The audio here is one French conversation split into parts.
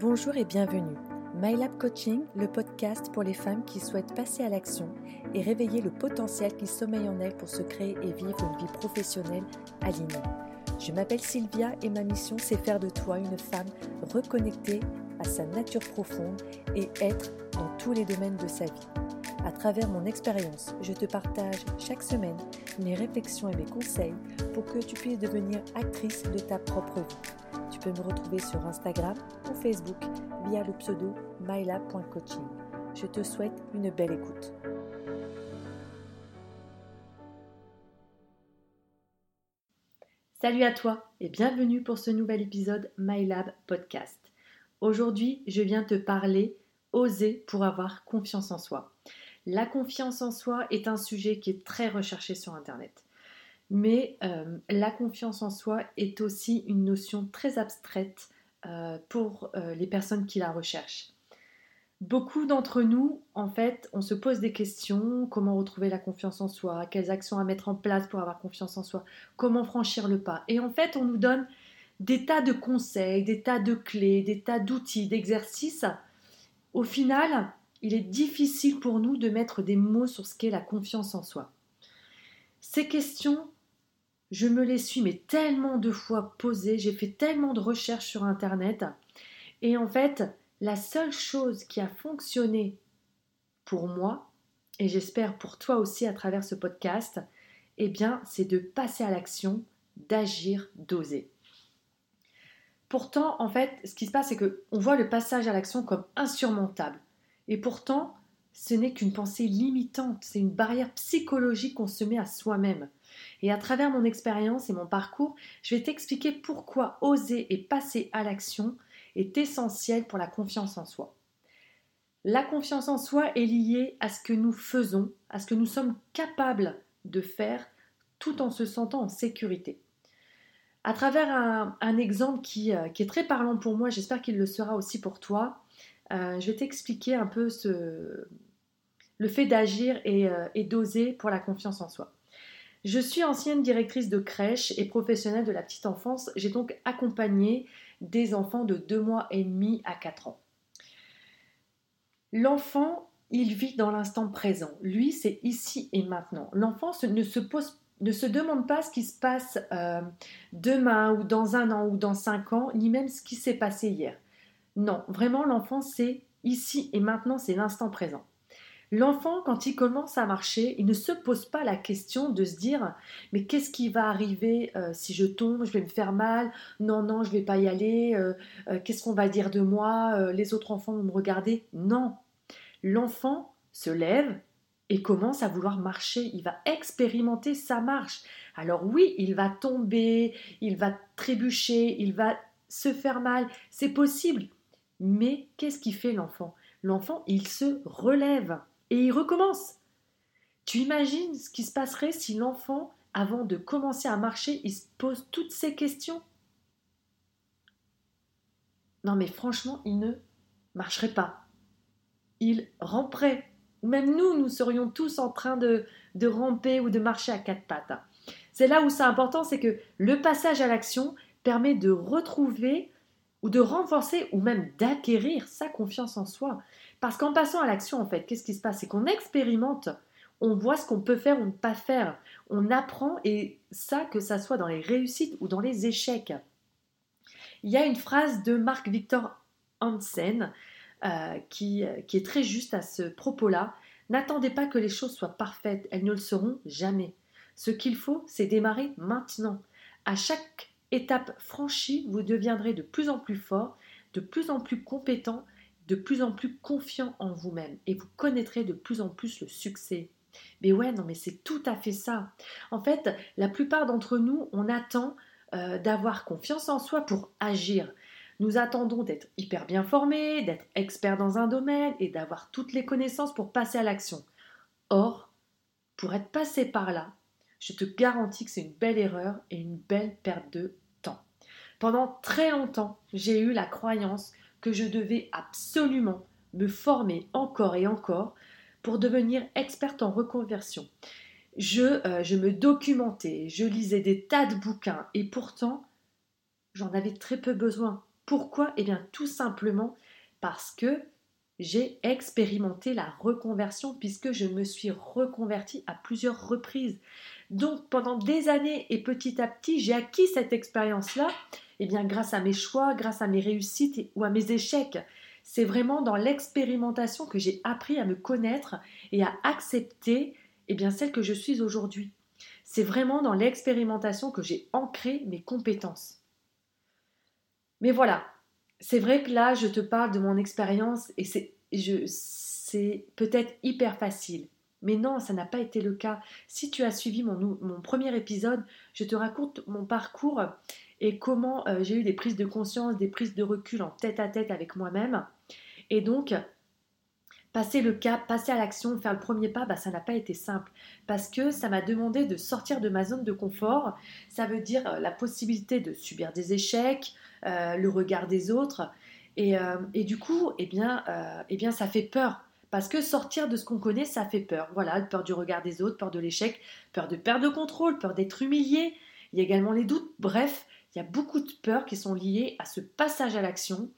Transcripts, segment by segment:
Bonjour et bienvenue. MyLab Coaching, le podcast pour les femmes qui souhaitent passer à l'action et réveiller le potentiel qui sommeille en elles pour se créer et vivre une vie professionnelle alignée. Je m'appelle Sylvia et ma mission c'est faire de toi une femme reconnectée à sa nature profonde et être dans tous les domaines de sa vie. À travers mon expérience, je te partage chaque semaine mes réflexions et mes conseils pour que tu puisses devenir actrice de ta propre vie. Tu peux me retrouver sur Instagram ou Facebook via le pseudo myla.coaching. Je te souhaite une belle écoute. Salut à toi et bienvenue pour ce nouvel épisode MyLab Podcast. Aujourd'hui, je viens te parler oser pour avoir confiance en soi. La confiance en soi est un sujet qui est très recherché sur Internet. Mais euh, la confiance en soi est aussi une notion très abstraite euh, pour euh, les personnes qui la recherchent. Beaucoup d'entre nous, en fait, on se pose des questions, comment retrouver la confiance en soi, quelles actions à mettre en place pour avoir confiance en soi, comment franchir le pas. Et en fait, on nous donne des tas de conseils, des tas de clés, des tas d'outils, d'exercices. Au final, il est difficile pour nous de mettre des mots sur ce qu'est la confiance en soi. Ces questions, je me les suis mais tellement de fois posées, j'ai fait tellement de recherches sur Internet, et en fait, la seule chose qui a fonctionné pour moi, et j'espère pour toi aussi à travers ce podcast, eh bien, c'est de passer à l'action, d'agir, d'oser. Pourtant, en fait, ce qui se passe, c'est qu'on voit le passage à l'action comme insurmontable. Et pourtant, ce n'est qu'une pensée limitante, c'est une barrière psychologique qu'on se met à soi-même. Et à travers mon expérience et mon parcours, je vais t'expliquer pourquoi oser et passer à l'action est essentiel pour la confiance en soi. La confiance en soi est liée à ce que nous faisons, à ce que nous sommes capables de faire tout en se sentant en sécurité. À travers un, exemple qui, euh, qui, est très parlant pour moi, j'espère qu'il le sera aussi pour toi, euh, je vais t'expliquer un peu le fait d'agir euh, et, d'oser pour la confiance en soi. Je suis ancienne directrice de crèche et professionnelle de la petite enfance. J'ai donc accompagné des enfants de 2 mois et demi à 4 ans. L'enfant, il vit dans l'instant présent. Lui, c'est ici et maintenant. L'enfant ne se pose ne se demande pas ce qui se passe euh, demain ou dans un an ou dans cinq ans, ni même ce qui s'est passé hier. Non, vraiment, l'enfant, c'est ici et maintenant, c'est l'instant présent. L'enfant, quand il commence à marcher, il ne se pose pas la question de se dire mais qu'est-ce qui va arriver euh, si je tombe, je vais me faire mal, non, non, je vais pas y aller, euh, euh, qu'est-ce qu'on va dire de moi, les autres enfants vont me regarder? Non, l'enfant se lève et commence à vouloir marcher, il va expérimenter sa marche. Alors oui, il va tomber, il va trébucher, il va se faire mal, c'est possible, mais qu'est-ce qui fait l'enfant? L'enfant, il se relève et il recommence. Tu imagines ce qui se passerait si l'enfant, avant de commencer à marcher, il se pose toutes ces questions? Non mais franchement, il ne marcherait pas. Il ramperait. Ou même nous, nous serions tous en train de, de ramper ou de marcher à quatre pattes. C'est là où c'est important, c'est que le passage à l'action permet de retrouver ou de renforcer ou même d'acquérir sa confiance en soi. Parce qu'en passant à l'action, en fait, qu'est-ce qui se passe? C'est qu'on expérimente, on voit ce qu'on peut faire ou ne pas faire, on apprend et ça, que ça soit dans les réussites ou dans les échecs. Il y a une phrase de Marc Victor Hansen euh, qui, qui est très juste à ce propos-là. N'attendez pas que les choses soient parfaites, elles ne le seront jamais. Ce qu'il faut, c'est démarrer maintenant. À chaque étape franchie, vous deviendrez de plus en plus fort, de plus en plus compétent, de plus en plus confiant en vous-même et vous connaîtrez de plus en plus le succès. Mais ouais, non, mais c'est tout à fait ça. En fait, la plupart d'entre nous, on attend euh, d'avoir confiance en soi pour agir. Nous attendons d'être hyper bien formés, d'être experts dans un domaine et d'avoir toutes les connaissances pour passer à l'action. Or, pour être passé par là, je te garantis que c'est une belle erreur et une belle perte de temps. Pendant très longtemps, j'ai eu la croyance que je devais absolument me former encore et encore pour devenir experte en reconversion. Je, euh, me documentais, je lisais des tas de bouquins et pourtant, j'en avais très peu besoin. Pourquoi? Eh bien tout simplement parce que j'ai expérimenté la reconversion puisque je me suis reconvertie à plusieurs reprises. Donc pendant des années et petit à petit, j'ai acquis cette expérience-là, eh bien grâce à mes choix, grâce à mes réussites ou à mes échecs. C'est vraiment dans l'expérimentation que j'ai appris à me connaître et à accepter eh bien celle que je suis aujourd'hui. C'est vraiment dans l'expérimentation que j'ai ancré mes compétences. Mais voilà, c'est vrai que là, je te parle de mon expérience et c'est, peut-être hyper facile. Mais non, ça n'a pas été le cas. Si tu as suivi mon, premier épisode, je te raconte mon parcours et comment euh, j'ai eu des prises de conscience, des prises de recul en tête à tête avec moi-même. Et donc, passer le cap, passer à l'action, faire le premier pas, bah, ça n'a pas été simple parce que ça m'a demandé de sortir de ma zone de confort. Ça veut dire euh, la possibilité de subir des échecs, le regard des autres. Et, euh, du coup, eh bien, eh bien, ça fait peur. Parce que sortir de ce qu'on connaît, ça fait peur. Voilà, peur du regard des autres, peur de l'échec, peur de perdre de contrôle, peur d'être humilié. Il y a également les doutes. Bref, il y a beaucoup de peurs qui sont liées à ce passage à l'action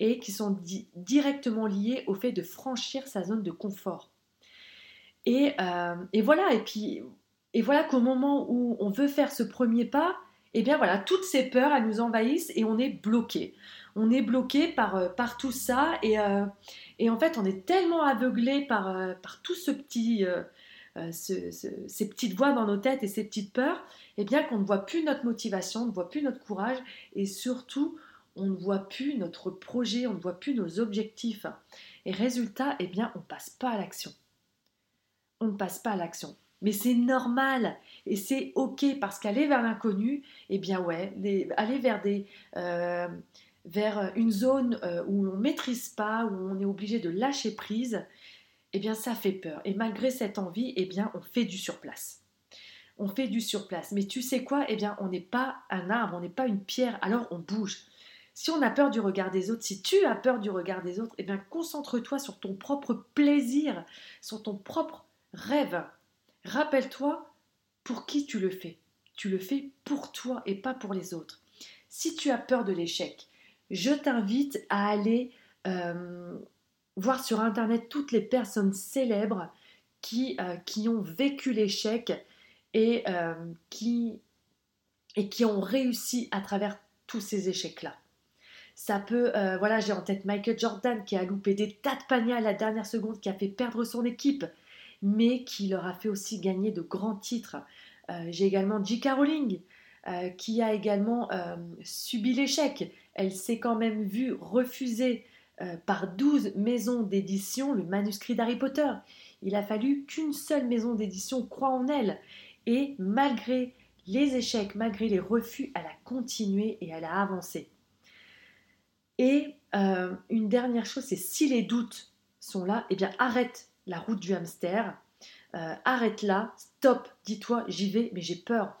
et qui sont directement liées au fait de franchir sa zone de confort. Et, et voilà, et puis et voilà qu'au moment où on veut faire ce premier pas, eh bien voilà, toutes ces peurs, elles nous envahissent et on est bloqué. On est bloqué par, euh, tout ça et, euh, et, en fait on est tellement aveuglé par, euh, par tout ce ces petites voix dans nos têtes et ces petites peurs, eh bien qu'on ne voit plus notre motivation, on ne voit plus notre courage et surtout on ne voit plus notre projet, on ne voit plus nos objectifs. Et résultat, eh bien on ne passe pas à l'action. On ne passe pas à l'action. Mais c'est normal et c'est ok parce qu'aller vers l'inconnu, eh bien ouais, aller vers des euh, vers une zone euh, où on maîtrise pas, où on est obligé de lâcher prise, eh bien ça fait peur. Et malgré cette envie, eh bien on fait du surplace. On fait du surplace. Mais tu sais quoi? Eh bien on n'est pas un arbre, on n'est pas une pierre, alors on bouge. Si on a peur du regard des autres, si tu as peur du regard des autres, eh bien concentre-toi sur ton propre plaisir, sur ton propre rêve. Rappelle-toi pour qui tu le fais. Tu le fais pour toi et pas pour les autres. Si tu as peur de l'échec, je t'invite à aller euh, voir sur Internet toutes les personnes célèbres qui, euh, ont vécu l'échec et, euh, qui, et qui ont réussi à travers tous ces échecs-là. Ça peut, voilà, j'ai en tête Michael Jordan qui a loupé des tas de paniers à la dernière seconde, qui a fait perdre son équipe mais qui leur a fait aussi gagner de grands titres. Euh, j'ai également J.K. Rowling, euh, qui a également euh, subi l'échec. Elle s'est quand même vue refuser par 12 maisons d'édition le manuscrit d'Harry Potter. Il a fallu qu'une seule maison d'édition croie en elle. Et malgré les échecs, malgré les refus, elle a continué et elle a avancé. Et une dernière chose, c'est si les doutes sont là, eh bien arrête la route du hamster. Euh, arrête là, stop, dis-toi, j'y vais, mais j'ai peur.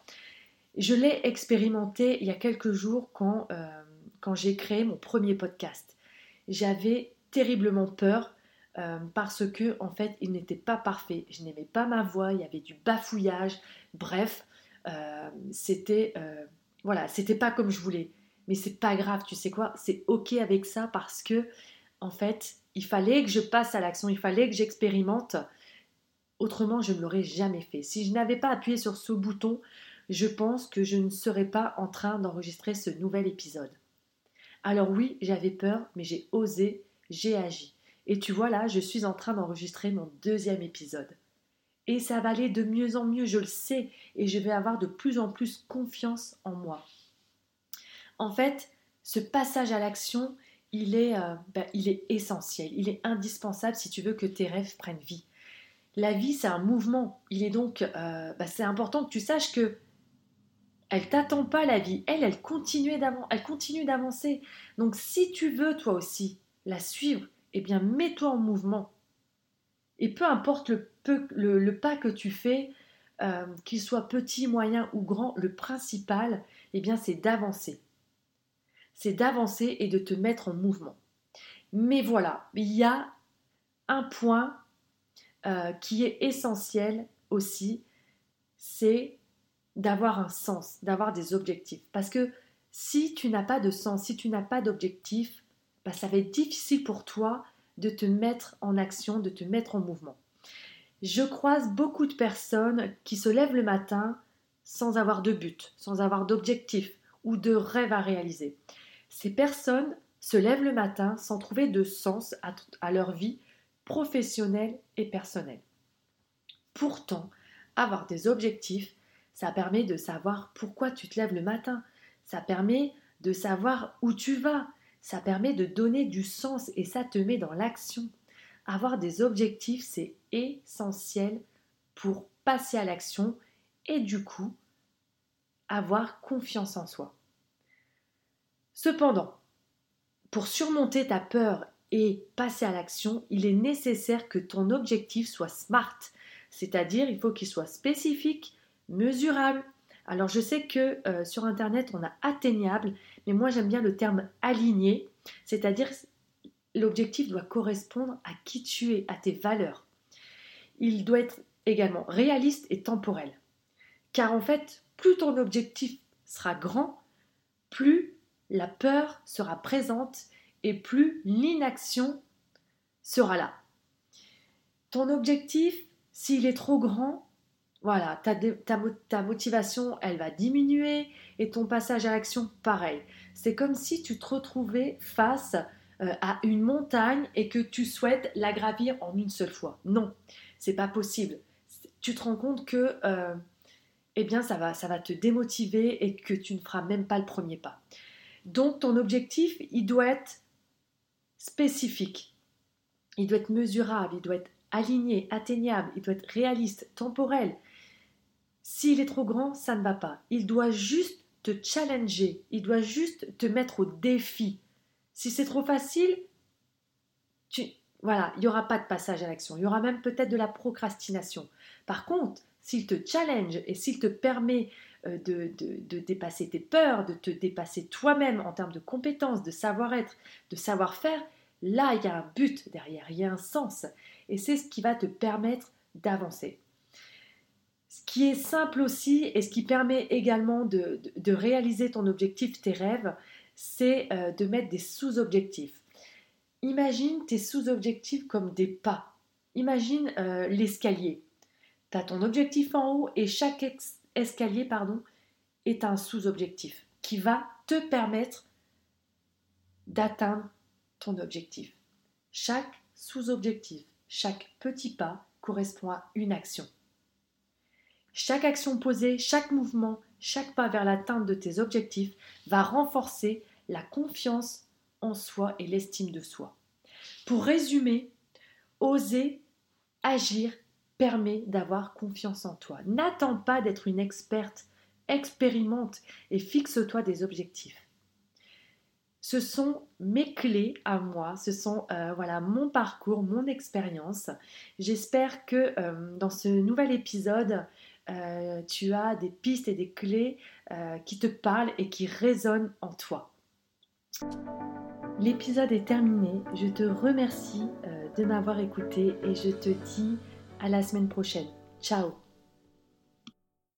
Je l'ai expérimenté il y a quelques jours quand, euh, quand j'ai créé mon premier podcast. J'avais terriblement peur euh, parce que en fait il n'était pas parfait. Je n'aimais pas ma voix, il y avait du bafouillage, bref, c'était voilà, c'était pas comme je voulais. Mais c'est pas grave, tu sais quoi, c'est ok avec ça parce que en fait il fallait que je passe à l'action, il fallait que j'expérimente. Autrement, je ne l'aurais jamais fait. Si je n'avais pas appuyé sur ce bouton, je pense que je ne serais pas en train d'enregistrer ce nouvel épisode. Alors oui, j'avais peur, mais j'ai osé, j'ai agi. Et tu vois là, je suis en train d'enregistrer mon deuxième épisode. Et ça va aller de mieux en mieux, je le sais, et je vais avoir de plus en plus confiance en moi. En fait, ce passage à l'action, il est, euh, bah, il est essentiel, il est indispensable si tu veux que tes rêves prennent vie. La vie, c'est un mouvement. Il est donc, euh, bah, c'est important que tu saches que elle t'attend pas la vie. Elle, elle continue d'avancer. Donc, si tu veux toi aussi la suivre, eh bien, mets-toi en mouvement. Et peu importe le, le, pas que tu fais, euh, qu'il soit petit, moyen ou grand, le principal, eh bien, c'est d'avancer c'est d'avancer et de te mettre en mouvement. Mais voilà, il y a un point euh, qui est essentiel aussi, c'est d'avoir un sens, d'avoir des objectifs. Parce que Si tu n'as pas de sens, si tu n'as pas d'objectif, bah, ça va être difficile pour toi de te mettre en action, de te mettre en mouvement. Je croise beaucoup de personnes qui se lèvent le matin sans avoir de but, sans avoir d'objectif ou de rêve à réaliser. Ces personnes se lèvent le matin sans trouver de sens à, leur vie professionnelle et personnelle. Pourtant, avoir des objectifs, ça permet de savoir pourquoi tu te lèves le matin, ça permet de savoir où tu vas, ça permet de donner du sens et ça te met dans l'action. Avoir des objectifs, c'est essentiel pour passer à l'action et du coup avoir confiance en soi. Cependant, pour surmonter ta peur et passer à l'action, il est nécessaire que ton objectif soit SMART, c'est-à-dire il faut qu'il soit spécifique, mesurable. Alors je sais que euh, sur Internet on a atteignable, mais moi j'aime bien le terme aligné, c'est-à-dire l'objectif doit correspondre à qui tu es, à tes valeurs. Il doit être également réaliste et temporel. Car en fait, plus ton objectif sera grand, plus la peur sera présente et plus l'inaction sera là. Ton objectif, s'il est trop grand, voilà, ta, motivation, elle va diminuer et ton passage à l'action, pareil. C'est comme si tu te retrouvais face euh, à une montagne et que tu souhaites la gravir en une seule fois. Non, c'est pas possible. Tu te rends compte que euh, eh bien ça va te démotiver et que tu ne feras même pas le premier pas. Donc ton objectif, il doit être spécifique, il doit être mesurable, il doit être aligné, atteignable, il doit être réaliste, temporel. S'il est trop grand, ça ne va pas. Il doit juste te challenger, il doit juste te mettre au défi. Si c'est trop facile, tu, voilà, il n'y aura pas de passage à l'action. Il y aura même peut-être de la procrastination. Par contre, s'il te challenge et s'il te permet euh, de, de, dépasser tes peurs, de te dépasser toi-même en termes de compétences, de savoir-être, de savoir-faire, là, il y a un but derrière, il y a un sens. Et c'est ce qui va te permettre d'avancer. Ce qui est simple aussi et ce qui permet également de, réaliser ton objectif, tes rêves, c'est euh, de mettre des sous-objectifs. Imagine tes sous-objectifs comme des pas. Imagine euh, l'escalier. Tu as ton objectif en haut et chaque escalier pardon, est un sous-objectif qui va te permettre d'atteindre ton objectif. Chaque sous-objectif, chaque petit pas correspond à une action. Chaque action posée, chaque mouvement, chaque pas vers l'atteinte de tes objectifs va renforcer la confiance en soi et l'estime de soi. Pour résumer, oser agir permet d'avoir confiance en toi. N'attends pas d'être une experte, expérimente et fixe-toi des objectifs. Ce sont mes clés à moi, ce sont euh, voilà mon parcours, mon expérience. J'espère que euh, dans ce nouvel épisode, euh, tu as des pistes et des clés qui te parlent et qui résonnent en toi. L'épisode est terminé. Je te remercie de m'avoir écouté et je te dis à la semaine prochaine. Ciao